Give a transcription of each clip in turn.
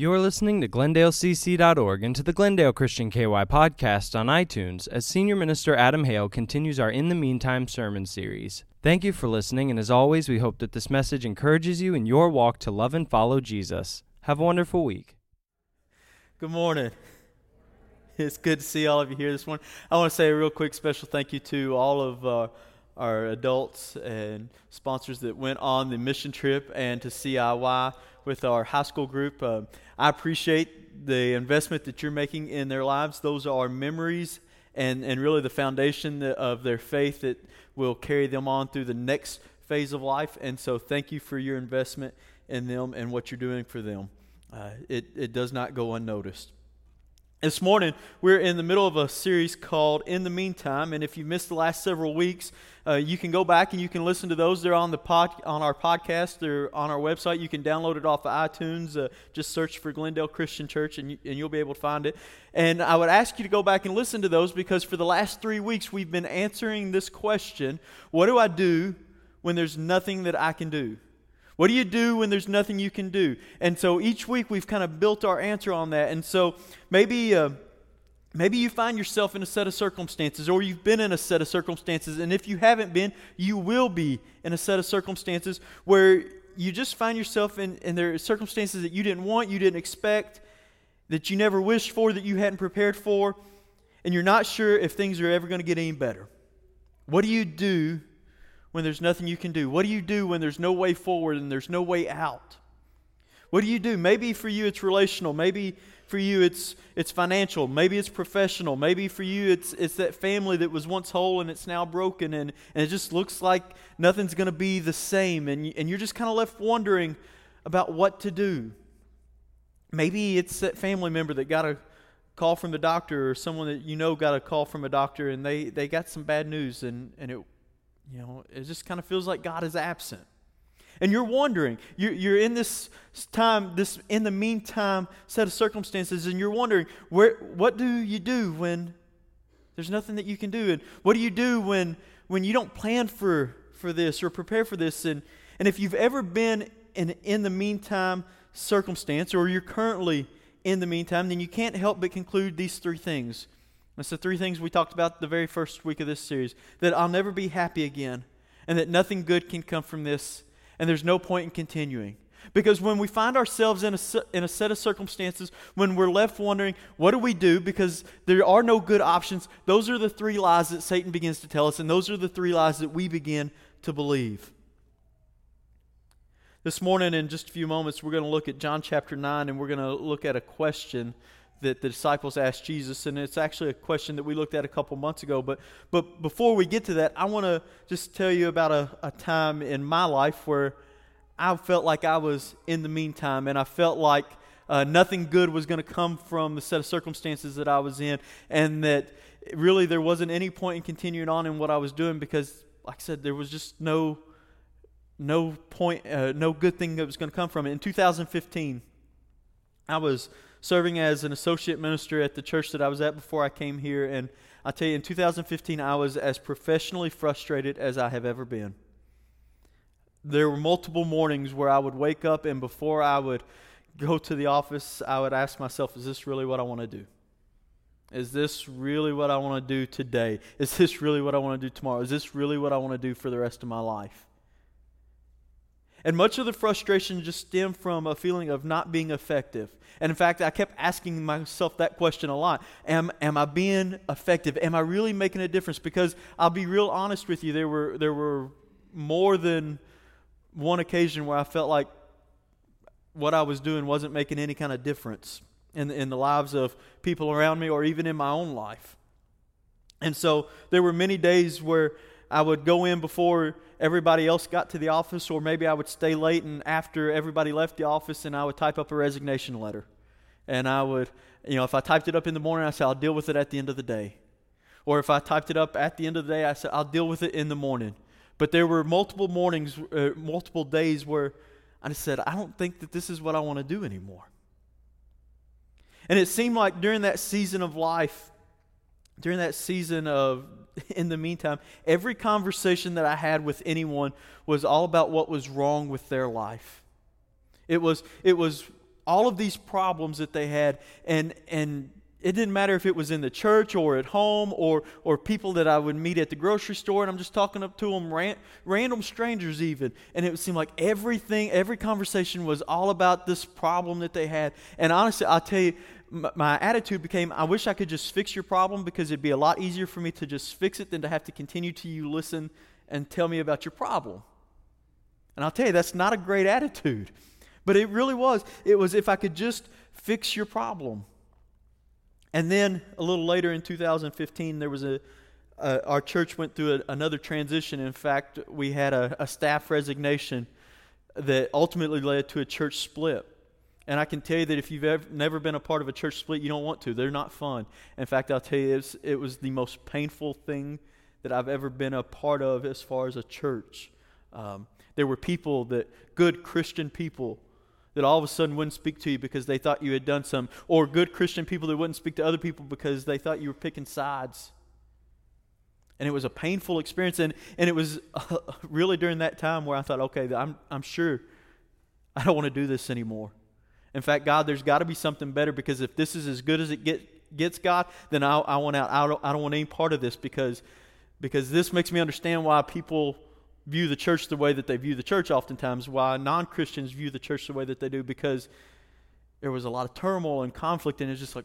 You're listening to GlendaleCC.org and to the Glendale Christian KY podcast on iTunes as Senior Minister Adam Hale continues our In the Meantime sermon series. Thank you for listening, and as always, we hope that this message encourages you in your walk to love and follow Jesus. Have a wonderful week. Good morning. It's good to see all of you here this morning. I want to say a real quick special thank you to all of uh, our adults and sponsors that went on the mission trip and to CIY with our high school group. Uh, I appreciate the investment that you're making in their lives. Those are memories and, and really the foundation of their faith that will carry them on through the next phase of life. And so, thank you for your investment in them and what you're doing for them. Uh, it, it does not go unnoticed. This morning, we're in the middle of a series called In the Meantime, and if you missed the last several weeks, uh, you can go back and you can listen to those. They're on the pod, on our podcast. They're on our website. You can download it off of iTunes. Uh, just search for Glendale Christian Church, and, you, and you'll be able to find it. And I would ask you to go back and listen to those because for the last three weeks, we've been answering this question: What do I do when there's nothing that I can do? What do you do when there's nothing you can do? And so each week we've kind of built our answer on that. And so maybe. Uh, Maybe you find yourself in a set of circumstances, or you've been in a set of circumstances, and if you haven't been, you will be in a set of circumstances where you just find yourself in, in there are circumstances that you didn't want, you didn't expect, that you never wished for, that you hadn't prepared for, and you're not sure if things are ever going to get any better. What do you do when there's nothing you can do? What do you do when there's no way forward and there's no way out? What do you do? Maybe for you it's relational. Maybe for you it's it's financial. Maybe it's professional. Maybe for you it's it's that family that was once whole and it's now broken and, and it just looks like nothing's going to be the same and, and you're just kind of left wondering about what to do. Maybe it's that family member that got a call from the doctor or someone that you know got a call from a doctor and they, they got some bad news and, and it you know, it just kind of feels like God is absent. And you're wondering, you're, you're in this time, this in the meantime set of circumstances, and you're wondering, where, what do you do when there's nothing that you can do? And what do you do when, when you don't plan for, for this or prepare for this? And, and if you've ever been in, in the meantime circumstance, or you're currently in the meantime, then you can't help but conclude these three things. That's the three things we talked about the very first week of this series that I'll never be happy again, and that nothing good can come from this, and there's no point in continuing. Because when we find ourselves in a, in a set of circumstances, when we're left wondering, what do we do? Because there are no good options, those are the three lies that Satan begins to tell us, and those are the three lies that we begin to believe. This morning, in just a few moments, we're going to look at John chapter 9, and we're going to look at a question that the disciples asked Jesus, and it's actually a question that we looked at a couple months ago. But, but before we get to that, I want to just tell you about a, a time in my life where I felt like I was in the meantime, and I felt like uh, nothing good was going to come from the set of circumstances that I was in, and that really there wasn't any point in continuing on in what I was doing because, like I said, there was just no no point, uh, no good thing that was going to come from it. In 2015, I was serving as an associate minister at the church that I was at before I came here. And I tell you, in 2015, I was as professionally frustrated as I have ever been. There were multiple mornings where I would wake up, and before I would go to the office, I would ask myself, Is this really what I want to do? Is this really what I want to do today? Is this really what I want to do tomorrow? Is this really what I want to do for the rest of my life? And much of the frustration just stemmed from a feeling of not being effective. And in fact, I kept asking myself that question a lot. Am, am I being effective? Am I really making a difference? Because I'll be real honest with you, there were, there were more than one occasion where I felt like what I was doing wasn't making any kind of difference in, in the lives of people around me or even in my own life. And so there were many days where I would go in before everybody else got to the office, or maybe I would stay late and after everybody left the office, and I would type up a resignation letter. And I would, you know, if I typed it up in the morning, I said, I'll deal with it at the end of the day. Or if I typed it up at the end of the day, I said, I'll deal with it in the morning. But there were multiple mornings, uh, multiple days where I just said, I don't think that this is what I want to do anymore. And it seemed like during that season of life, during that season of in the meantime, every conversation that I had with anyone was all about what was wrong with their life. It was, it was all of these problems that they had, and, and it didn't matter if it was in the church or at home or, or people that I would meet at the grocery store, and I'm just talking up to them, ran, random strangers even. And it would seem like everything, every conversation was all about this problem that they had. And honestly, I'll tell you, my, attitude became I wish I could just fix your problem because it'd be a lot easier for me to just fix it than to have to continue to you listen and tell me about your problem. And I'll tell you, that's not a great attitude. But it really was. It was if I could just fix your problem. And then a little later in 2015, there was a, uh, our church went through a, another transition. In fact, we had a, a staff resignation that ultimately led to a church split. And I can tell you that if you've ever, never been a part of a church split, you don't want to. They're not fun. In fact, I'll tell you, it was, it was the most painful thing that I've ever been a part of as far as a church. Um, there were people that, good Christian people, that all of a sudden wouldn't speak to you because they thought you had done some, or good Christian people that wouldn't speak to other people because they thought you were picking sides. And it was a painful experience. And, and it was uh, really during that time where I thought, okay, I'm, I'm sure I don't want to do this anymore. In fact, God, there's got to be something better because if this is as good as it get, gets, God, then I, I want out. I don't, I don't want any part of this because, because this makes me understand why people view the church the way that they view the church oftentimes, why non Christians view the church the way that they do, because there was a lot of turmoil and conflict, and it's just like,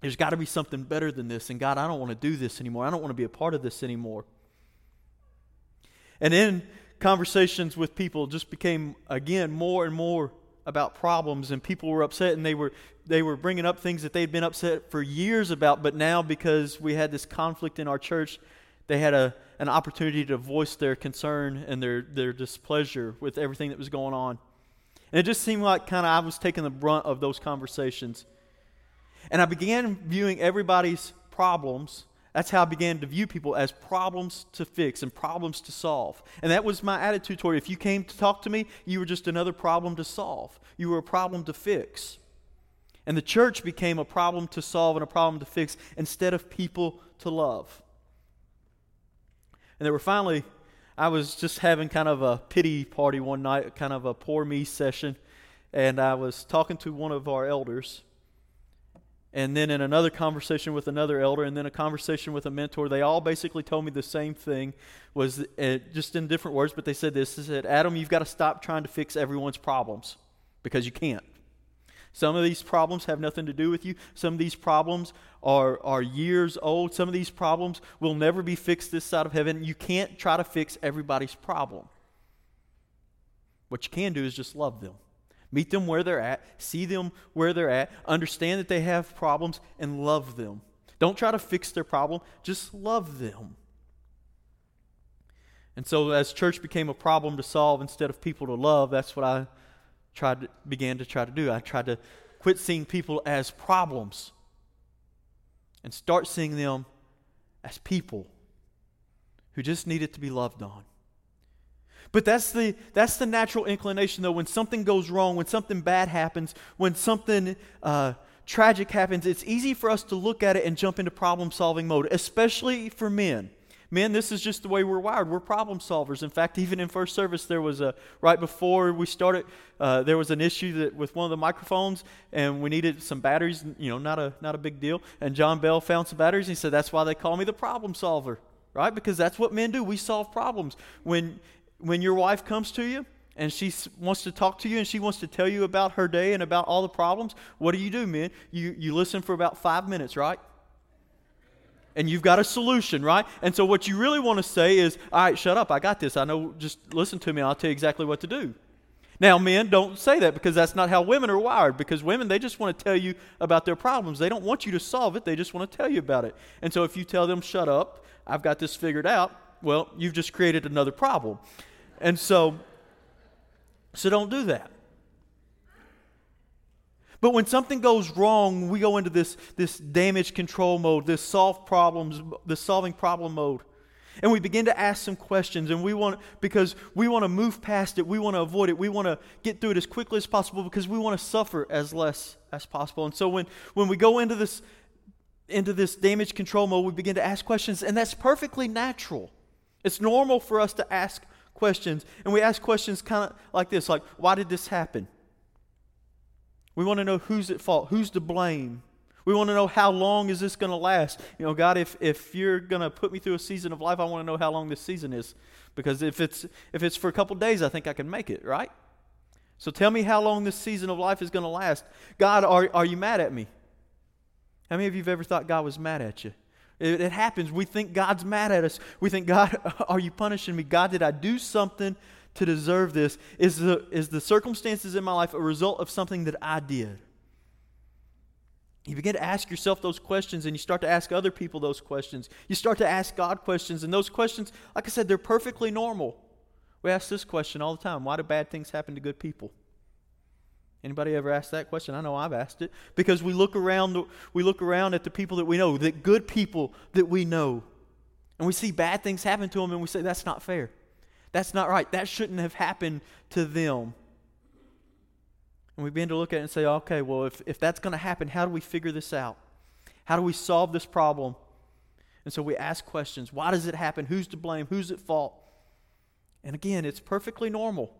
there's got to be something better than this. And God, I don't want to do this anymore. I don't want to be a part of this anymore. And then conversations with people just became, again, more and more about problems and people were upset and they were they were bringing up things that they'd been upset for years about but now because we had this conflict in our church they had a, an opportunity to voice their concern and their, their displeasure with everything that was going on. And it just seemed like kind of I was taking the brunt of those conversations. And I began viewing everybody's problems. That's how I began to view people as problems to fix and problems to solve. And that was my attitude toward it. If you came to talk to me, you were just another problem to solve. You were a problem to fix. And the church became a problem to solve and a problem to fix instead of people to love. And they were finally, I was just having kind of a pity party one night, kind of a poor me session. And I was talking to one of our elders. And then in another conversation with another elder, and then a conversation with a mentor, they all basically told me the same thing, was uh, just in different words, but they said this: They said, "Adam, you've got to stop trying to fix everyone's problems because you can't." Some of these problems have nothing to do with you. Some of these problems are, are years old. Some of these problems will never be fixed this side of heaven. You can't try to fix everybody's problem. What you can do is just love them. Meet them where they're at, see them where they're at, understand that they have problems, and love them. Don't try to fix their problem, just love them. And so, as church became a problem to solve instead of people to love, that's what I tried to, began to try to do. I tried to quit seeing people as problems and start seeing them as people who just needed to be loved on. But that's the, that's the natural inclination, though. When something goes wrong, when something bad happens, when something uh, tragic happens, it's easy for us to look at it and jump into problem solving mode, especially for men men, this is just the way we're wired. We're problem solvers. In fact, even in first service, there was a right before we started, uh, there was an issue that with one of the microphones, and we needed some batteries. You know, not a not a big deal. And John Bell found some batteries. And he said, "That's why they call me the problem solver, right? Because that's what men do. We solve problems. When when your wife comes to you." and she wants to talk to you and she wants to tell you about her day and about all the problems, what do you do, men? You, you listen for about five minutes, right? and you've got a solution, right? And so what you really want to say is, all right, shut up, I got this. I know, just listen to me, I'll tell you exactly what to do. Now, men, don't say that because that's not how women are wired. Because women, they just want to tell you about their problems. They don't want you to solve it, they just want to tell you about it. And so if you tell them, shut up, I've got this figured out, well, you've just created another problem. And so, so don't do that. But when something goes wrong, we go into this, this damage control mode, this solve problems, this solving problem mode. And we begin to ask some questions, and we want because we want to move past it, we want to avoid it, we want to get through it as quickly as possible because we want to suffer as less as possible. And so when, when we go into this into this damage control mode, we begin to ask questions, and that's perfectly natural. It's normal for us to ask questions, and we ask questions kind of like this, like, why did this happen? We want to know who's at fault, who's to blame. We want to know how long is this going to last. You know, God, if, if you're going to put me through a season of life, I want to know how long this season is. Because if it's, if it's for a couple days, I think I can make it, right? So tell me how long this season of life is going to last. God, are, are you mad at me? How many of you have ever thought God was mad at you? It, it happens. We think God's mad at us. We think, God, are you punishing me? God, did I do something to deserve this? Is the, is the circumstances in my life a result of something that I did? You begin to ask yourself those questions and you start to ask other people those questions. You start to ask God questions, and those questions, like I said, they're perfectly normal. We ask this question all the time Why do bad things happen to good people? Anybody ever asked that question? I know I've asked it because we look around we look around at the people that we know, the good people that we know. And we see bad things happen to them and we say that's not fair. That's not right. That shouldn't have happened to them. And we begin to look at it and say, okay, well, if, if that's going to happen, how do we figure this out? How do we solve this problem? And so we ask questions. Why does it happen? Who's to blame? Who's at fault? And again, it's perfectly normal.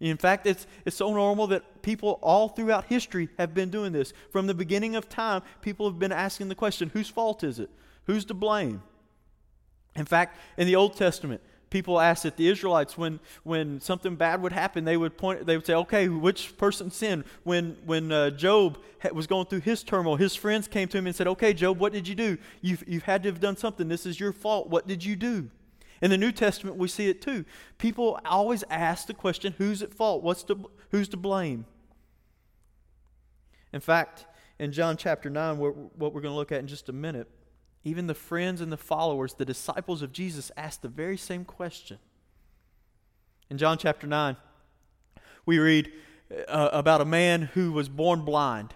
In fact, it's, it's so normal that people all throughout history have been doing this. From the beginning of time, people have been asking the question whose fault is it? Who's to blame? In fact, in the Old Testament, people asked that the Israelites, when, when something bad would happen, they would point, they would say, okay, which person sinned? When, when uh, Job was going through his turmoil, his friends came to him and said, okay, Job, what did you do? You've, you've had to have done something. This is your fault. What did you do? In the New Testament, we see it too. People always ask the question, who's at fault? What's to, who's to blame? In fact, in John chapter 9, what we're going to look at in just a minute, even the friends and the followers, the disciples of Jesus, asked the very same question. In John chapter 9, we read uh, about a man who was born blind.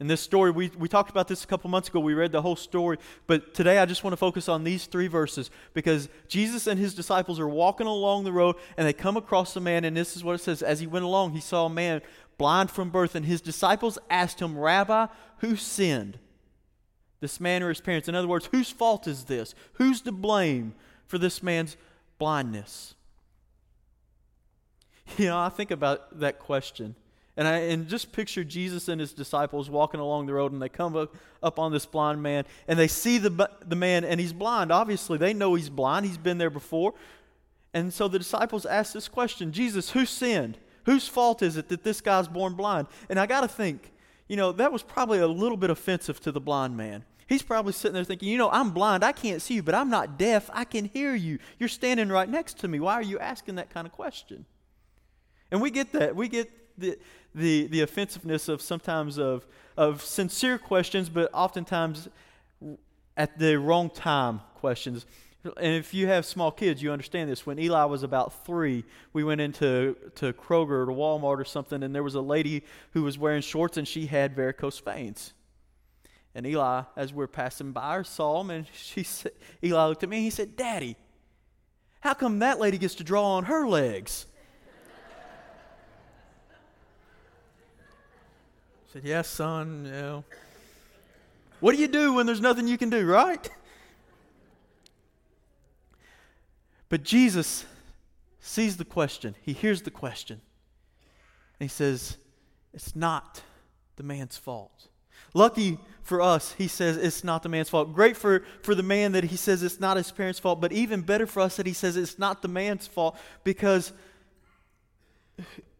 In this story, we, we talked about this a couple months ago. We read the whole story. But today I just want to focus on these three verses because Jesus and his disciples are walking along the road and they come across a man. And this is what it says As he went along, he saw a man blind from birth. And his disciples asked him, Rabbi, who sinned? This man or his parents? In other words, whose fault is this? Who's to blame for this man's blindness? You know, I think about that question. And I and just picture Jesus and his disciples walking along the road, and they come up, up on this blind man, and they see the, the man, and he's blind. Obviously, they know he's blind. He's been there before. And so the disciples ask this question Jesus, who sinned? Whose fault is it that this guy's born blind? And I got to think, you know, that was probably a little bit offensive to the blind man. He's probably sitting there thinking, you know, I'm blind. I can't see you, but I'm not deaf. I can hear you. You're standing right next to me. Why are you asking that kind of question? And we get that. We get the, the, the offensiveness of sometimes of, of sincere questions, but oftentimes at the wrong time questions. And if you have small kids, you understand this. When Eli was about three, we went into to Kroger or to Walmart or something, and there was a lady who was wearing shorts and she had varicose veins. And Eli, as we are passing by saw him, and she said, Eli looked at me and he said, Daddy, how come that lady gets to draw on her legs? Said, Yes, son, you know. What do you do when there's nothing you can do, right? But Jesus sees the question, he hears the question, and he says, It's not the man's fault. Lucky for us, he says it's not the man's fault. Great for, for the man that he says it's not his parents' fault, but even better for us that he says it's not the man's fault because,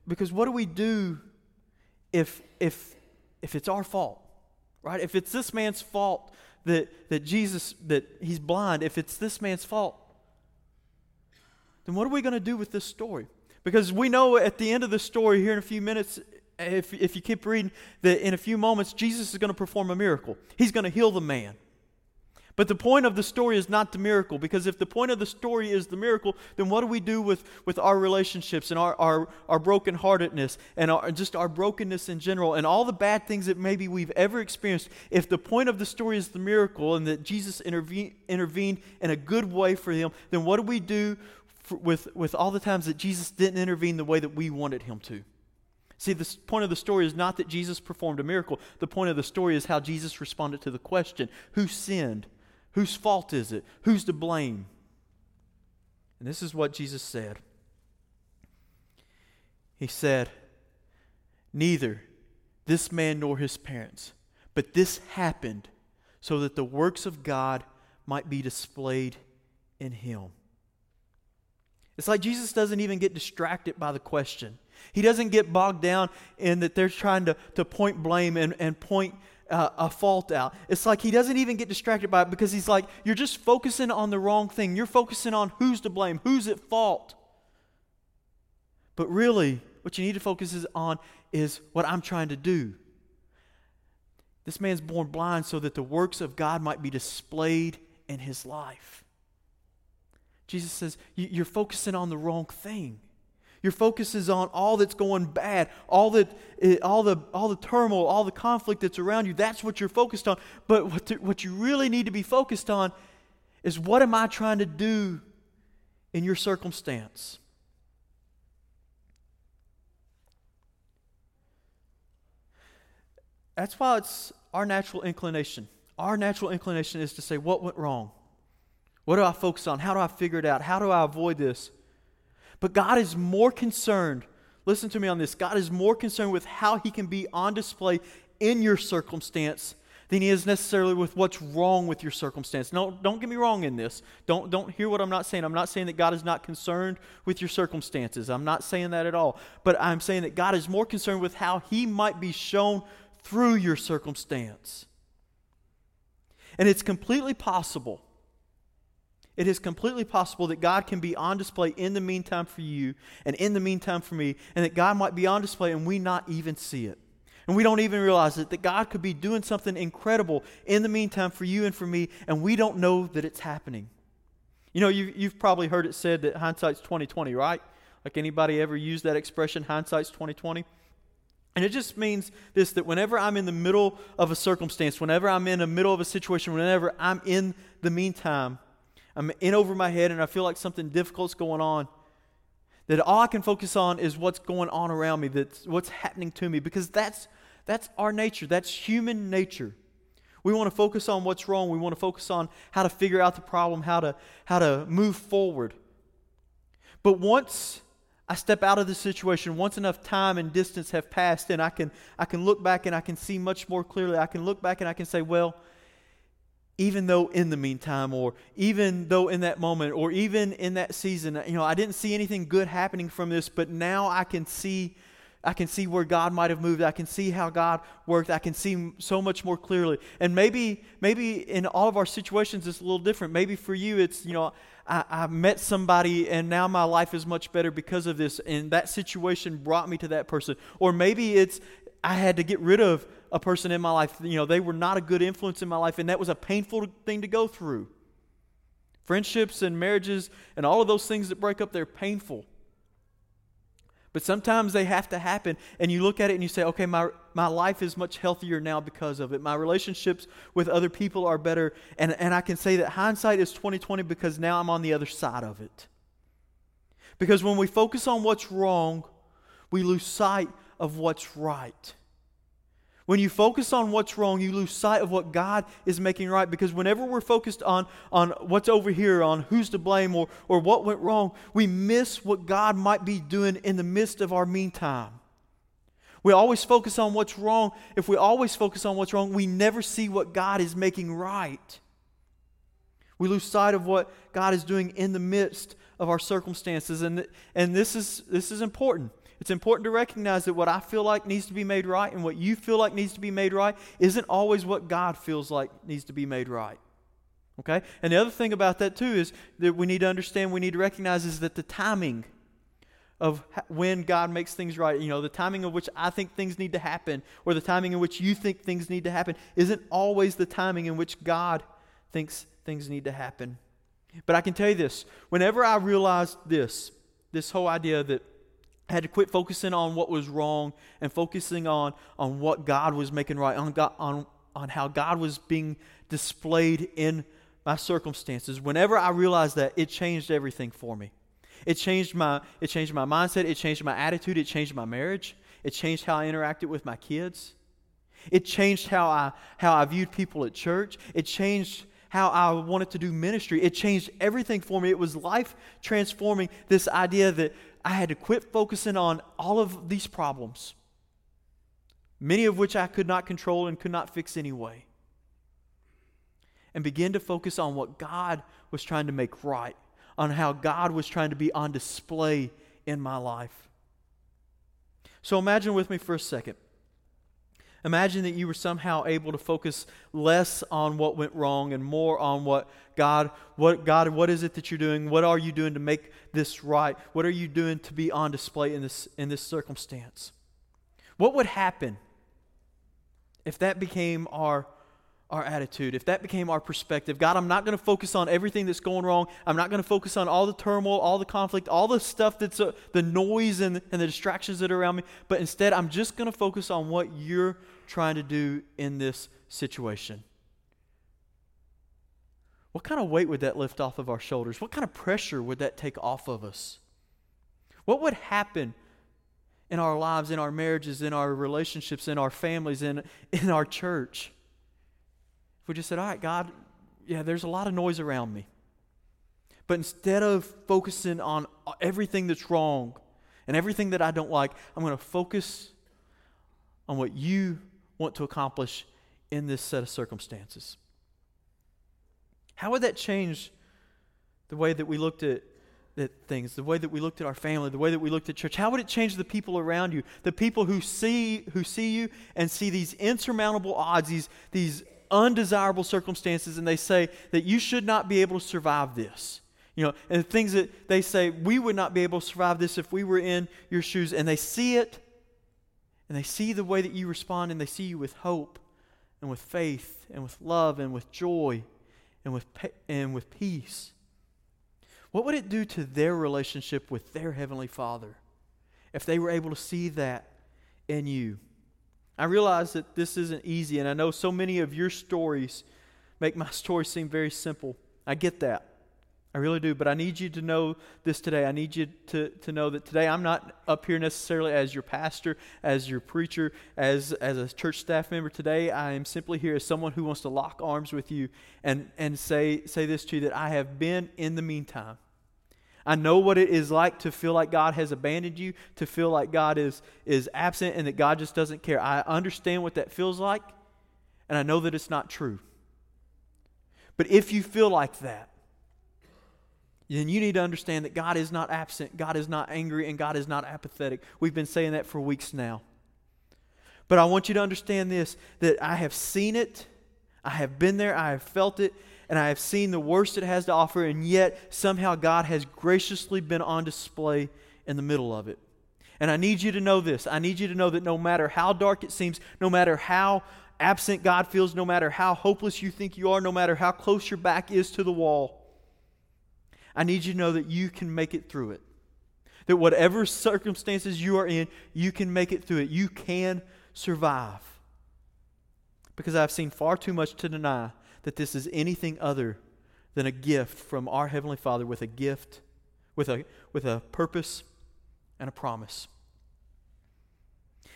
because what do we do if, if if it's our fault, right? If it's this man's fault that, that Jesus, that he's blind, if it's this man's fault, then what are we going to do with this story? Because we know at the end of the story here in a few minutes, if, if you keep reading, that in a few moments, Jesus is going to perform a miracle. He's going to heal the man. But the point of the story is not the miracle, because if the point of the story is the miracle, then what do we do with, with our relationships and our, our, our brokenheartedness and our, just our brokenness in general and all the bad things that maybe we've ever experienced? If the point of the story is the miracle and that Jesus intervene, intervened in a good way for him, then what do we do for, with, with all the times that Jesus didn't intervene the way that we wanted him to? See, the point of the story is not that Jesus performed a miracle. The point of the story is how Jesus responded to the question who sinned? Whose fault is it? Who's to blame? And this is what Jesus said. He said, Neither this man nor his parents, but this happened so that the works of God might be displayed in him. It's like Jesus doesn't even get distracted by the question. He doesn't get bogged down in that they're trying to, to point blame and, and point uh, a fault out. It's like he doesn't even get distracted by it because he's like, you're just focusing on the wrong thing. You're focusing on who's to blame, who's at fault. But really, what you need to focus is on is what I'm trying to do. This man's born blind so that the works of God might be displayed in his life. Jesus says, You're focusing on the wrong thing. Your focus is on all that's going bad, all, that, eh, all, the, all the turmoil, all the conflict that's around you. That's what you're focused on. But what, to, what you really need to be focused on is what am I trying to do in your circumstance? That's why it's our natural inclination. Our natural inclination is to say, What went wrong? What do I focus on? How do I figure it out? How do I avoid this? But God is more concerned, listen to me on this. God is more concerned with how He can be on display in your circumstance than He is necessarily with what's wrong with your circumstance. No, don't get me wrong in this. Don't, don't hear what I'm not saying. I'm not saying that God is not concerned with your circumstances. I'm not saying that at all. But I'm saying that God is more concerned with how He might be shown through your circumstance. And it's completely possible. It is completely possible that God can be on display in the meantime for you and in the meantime for me, and that God might be on display and we not even see it. And we don't even realize it, that God could be doing something incredible in the meantime for you and for me, and we don't know that it's happening. You know, you, you've probably heard it said that hindsight's 2020, right? Like anybody ever used that expression, hindsight's 2020? And it just means this that whenever I'm in the middle of a circumstance, whenever I'm in the middle of a situation, whenever I'm in the meantime, I'm in over my head and I feel like something difficult's going on, that all I can focus on is what's going on around me, that's what's happening to me, because that's that's our nature. That's human nature. We want to focus on what's wrong. We want to focus on how to figure out the problem, how to how to move forward. But once I step out of the situation once enough time and distance have passed, and I can, I can look back and I can see much more clearly. I can look back and I can say, well, even though in the meantime, or even though in that moment, or even in that season, you know, I didn't see anything good happening from this, but now I can see. I can see where God might have moved. I can see how God worked. I can see so much more clearly. And maybe, maybe in all of our situations, it's a little different. Maybe for you, it's you know, I, I met somebody and now my life is much better because of this, and that situation brought me to that person. Or maybe it's I had to get rid of a person in my life. You know, they were not a good influence in my life, and that was a painful thing to go through. Friendships and marriages and all of those things that break up, they're painful. But sometimes they have to happen, and you look at it and you say, okay, my, my life is much healthier now because of it. My relationships with other people are better, and, and I can say that hindsight is 2020 because now I'm on the other side of it. Because when we focus on what's wrong, we lose sight of what's right. When you focus on what's wrong, you lose sight of what God is making right. Because whenever we're focused on, on what's over here, on who's to blame or, or what went wrong, we miss what God might be doing in the midst of our meantime. We always focus on what's wrong. If we always focus on what's wrong, we never see what God is making right. We lose sight of what God is doing in the midst of our circumstances. And, and this, is, this is important. It's important to recognize that what I feel like needs to be made right and what you feel like needs to be made right isn't always what God feels like needs to be made right. Okay? And the other thing about that, too, is that we need to understand, we need to recognize is that the timing of when God makes things right, you know, the timing of which I think things need to happen, or the timing in which you think things need to happen, isn't always the timing in which God thinks things need to happen. But I can tell you this whenever I realized this, this whole idea that I had to quit focusing on what was wrong and focusing on, on what God was making right, on, God, on, on how God was being displayed in my circumstances. Whenever I realized that, it changed everything for me. It changed my, it changed my mindset, it changed my attitude, it changed my marriage, it changed how I interacted with my kids. It changed how I, how I viewed people at church. It changed how I wanted to do ministry. It changed everything for me. It was life transforming. This idea that I had to quit focusing on all of these problems. many of which I could not control and could not fix anyway. And begin to focus on what God was trying to make right, on how God was trying to be on display in my life. So imagine with me for a second. Imagine that you were somehow able to focus less on what went wrong and more on what God, what God, what is it that you're doing? What are you doing to make this right? What are you doing to be on display in this in this circumstance? What would happen if that became our our attitude, if that became our perspective, God, I'm not going to focus on everything that's going wrong. I'm not going to focus on all the turmoil, all the conflict, all the stuff that's uh, the noise and, and the distractions that are around me. But instead, I'm just going to focus on what you're trying to do in this situation. What kind of weight would that lift off of our shoulders? What kind of pressure would that take off of us? What would happen in our lives, in our marriages, in our relationships, in our families, in, in our church? We just said, all right, God, yeah, there's a lot of noise around me. But instead of focusing on everything that's wrong and everything that I don't like, I'm going to focus on what you want to accomplish in this set of circumstances. How would that change the way that we looked at, at things, the way that we looked at our family, the way that we looked at church? How would it change the people around you, the people who see who see you and see these insurmountable odds, these these undesirable circumstances and they say that you should not be able to survive this. You know, and things that they say, we would not be able to survive this if we were in your shoes. And they see it, and they see the way that you respond, and they see you with hope, and with faith, and with love, and with joy, and with, and with peace. What would it do to their relationship with their Heavenly Father if they were able to see that in you? I realize that this isn't easy, and I know so many of your stories make my story seem very simple. I get that. I really do. But I need you to know this today. I need you to, to know that today I'm not up here necessarily as your pastor, as your preacher, as, as a church staff member. Today I am simply here as someone who wants to lock arms with you and, and say, say this to you that I have been in the meantime. I know what it is like to feel like God has abandoned you, to feel like God is, is absent and that God just doesn't care. I understand what that feels like, and I know that it's not true. But if you feel like that, then you need to understand that God is not absent, God is not angry, and God is not apathetic. We've been saying that for weeks now. But I want you to understand this that I have seen it, I have been there, I have felt it, and I have seen the worst it has to offer, and yet somehow God has graciously been on display in the middle of it. And I need you to know this. I need you to know that no matter how dark it seems, no matter how absent God feels, no matter how hopeless you think you are, no matter how close your back is to the wall, I need you to know that you can make it through it. That whatever circumstances you are in, you can make it through it. You can survive. Because I've seen far too much to deny that this is anything other than a gift from our Heavenly Father with a gift, with a, with a purpose and a promise.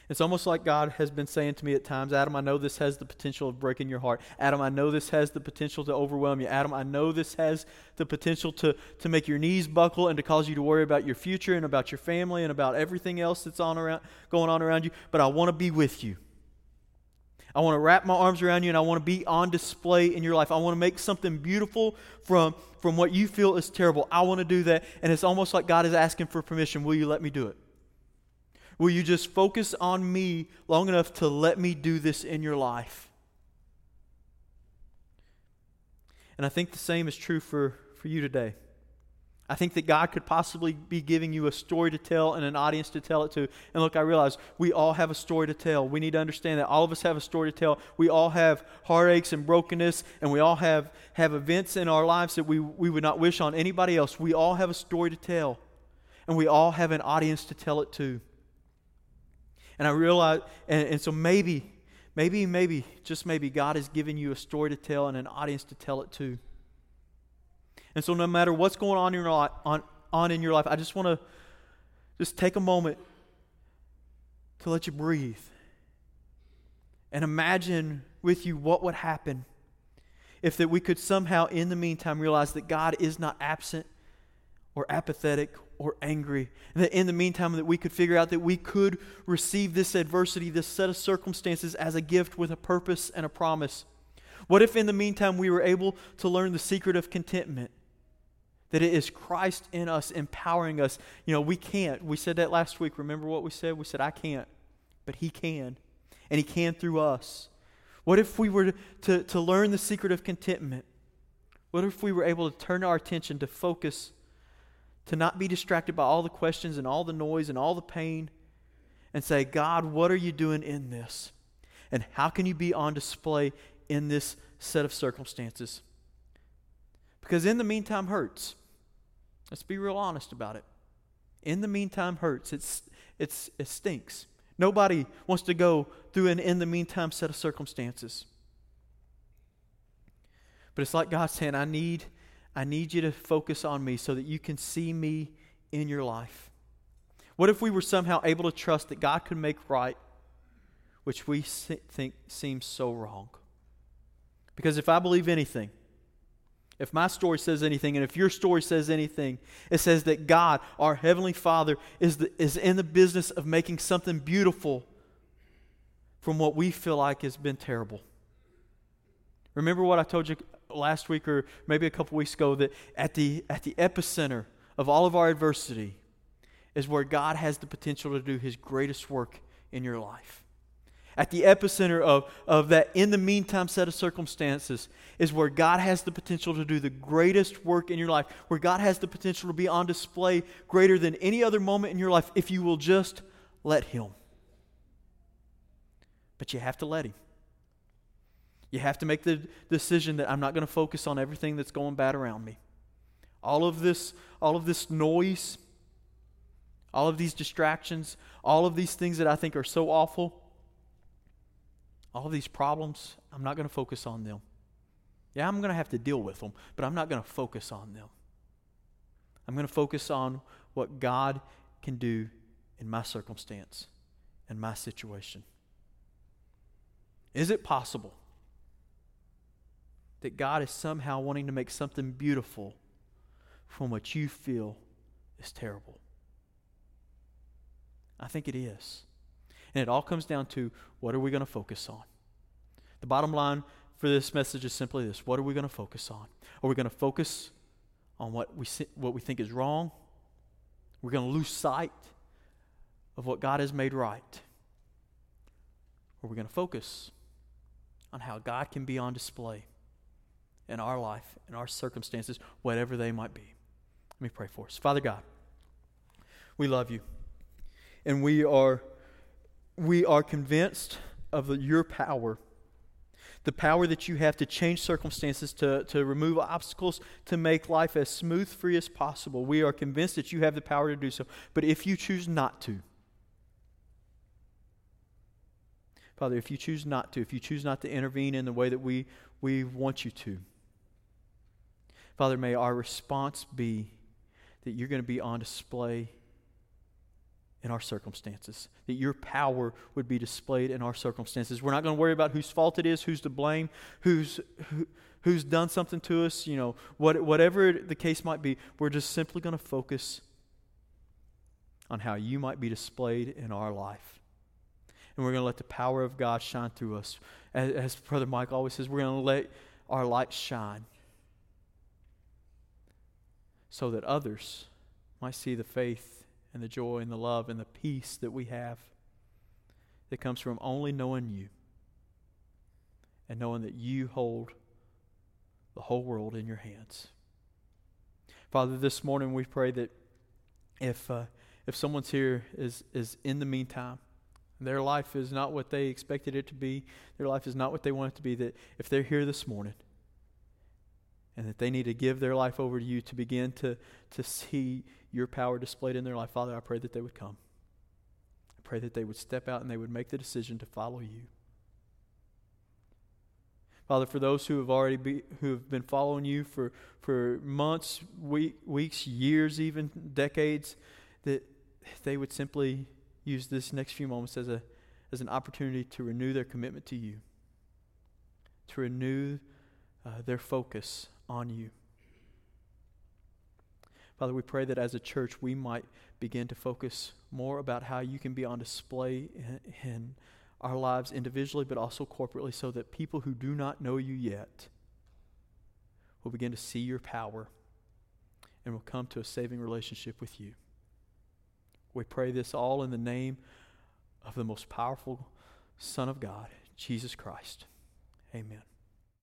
It's almost like God has been saying to me at times, Adam, I know this has the potential of breaking your heart. Adam, I know this has the potential to overwhelm you. Adam, I know this has the potential to, to make your knees buckle and to cause you to worry about your future and about your family and about everything else that's on around, going on around you. But I want to be with you. I want to wrap my arms around you and I want to be on display in your life. I want to make something beautiful from, from what you feel is terrible. I want to do that. And it's almost like God is asking for permission. Will you let me do it? Will you just focus on me long enough to let me do this in your life? And I think the same is true for, for you today. I think that God could possibly be giving you a story to tell and an audience to tell it to. And look, I realize we all have a story to tell. We need to understand that all of us have a story to tell. We all have heartaches and brokenness, and we all have, have events in our lives that we, we would not wish on anybody else. We all have a story to tell, and we all have an audience to tell it to. And I realize, and, and so maybe, maybe, maybe, just maybe, God has given you a story to tell and an audience to tell it to. And so, no matter what's going on in your life, on, on in your life, I just want to just take a moment to let you breathe and imagine with you what would happen if that we could somehow in the meantime realize that God is not absent or apathetic or angry. And that in the meantime, that we could figure out that we could receive this adversity, this set of circumstances, as a gift with a purpose and a promise. What if in the meantime we were able to learn the secret of contentment? That it is Christ in us empowering us. You know, we can't. We said that last week. Remember what we said? We said, I can't, but He can. And He can through us. What if we were to, to, learn the secret of contentment? What if we were able to turn our attention to focus, to not be distracted by all the questions and all the noise and all the pain, and say, God, what are you doing in this? And how can you be on display in this set of circumstances. Because in the meantime hurts. Let's be real honest about it. In the meantime hurts. It's, it's, it stinks. Nobody wants to go through an in the meantime set of circumstances. But it's like God saying, I need, I need you to focus on me so that you can see me in your life. What if we were somehow able to trust that God could make right, which we think seems so wrong? Because if I believe anything, if my story says anything, and if your story says anything, it says that God, our Heavenly Father, is, the, is in the business of making something beautiful from what we feel like has been terrible. Remember what I told you last week or maybe a couple weeks ago that at the, at the epicenter of all of our adversity is where God has the potential to do His greatest work in your life at the epicenter of, of that in the meantime set of circumstances is where God has the potential to do the greatest work in your life, where God has the potential to be on display greater than any other moment in your life if you will just let Him. But you have to let Him. You have to make the decision that I'm not going to focus on everything that's going bad around me. All of this, all of this noise, all of these distractions, all of these things that I think are so awful all these problems, I'm not going to focus on them. Yeah, I'm going to have to deal with them, but I'm not going to focus on them. I'm going to focus on what God can do in my circumstance and my situation. Is it possible that God is somehow wanting to make something beautiful from what you feel is terrible? I think it is. And it all comes down to what are we going to focus on? The bottom line for this message is simply this what are we going to focus on? Are we going to focus on what we, what we think is wrong? We're going to lose sight of what God has made right. Or we're going to focus on how God can be on display in our life, in our circumstances, whatever they might be. Let me pray for us. Father God, we love you. And we are we are convinced of the, your power, the power that you have to change circumstances, to, to remove obstacles, to make life as smooth free as possible. We are convinced that you have the power to do so. But if you choose not to, Father, if you choose not to, if you choose not to intervene in the way that we, we want you to, Father, may our response be that you're going to be on display in our circumstances, that your power would be displayed in our circumstances. We're not going to worry about whose fault it is, who's to blame, who's, who, who's done something to us, you know, what, whatever the case might be. We're just simply going to focus on how you might be displayed in our life. And we're going to let the power of God shine through us. As, as Brother Mike always says, we're going to let our light shine so that others might see the faith and the joy and the love and the peace that we have that comes from only knowing you and knowing that you hold the whole world in your hands. Father, this morning we pray that if, uh, if someone's here is, is in the meantime, their life is not what they expected it to be, their life is not what they want it to be, that if they're here this morning, and that they need to give their life over to you to begin to, to see your power displayed in their life. Father, I pray that they would come. I pray that they would step out and they would make the decision to follow you. Father, for those who have already be, who have been following you for, for months, week, weeks, years, even decades, that they would simply use this next few moments as, a, as an opportunity to renew their commitment to you, to renew uh, their focus on you. Father, we pray that as a church we might begin to focus more about how you can be on display in, in our lives individually, but also corporately, so that people who do not know you yet will begin to see your power and will come to a saving relationship with you. We pray this all in the name of the most powerful Son of God, Jesus Christ. Amen.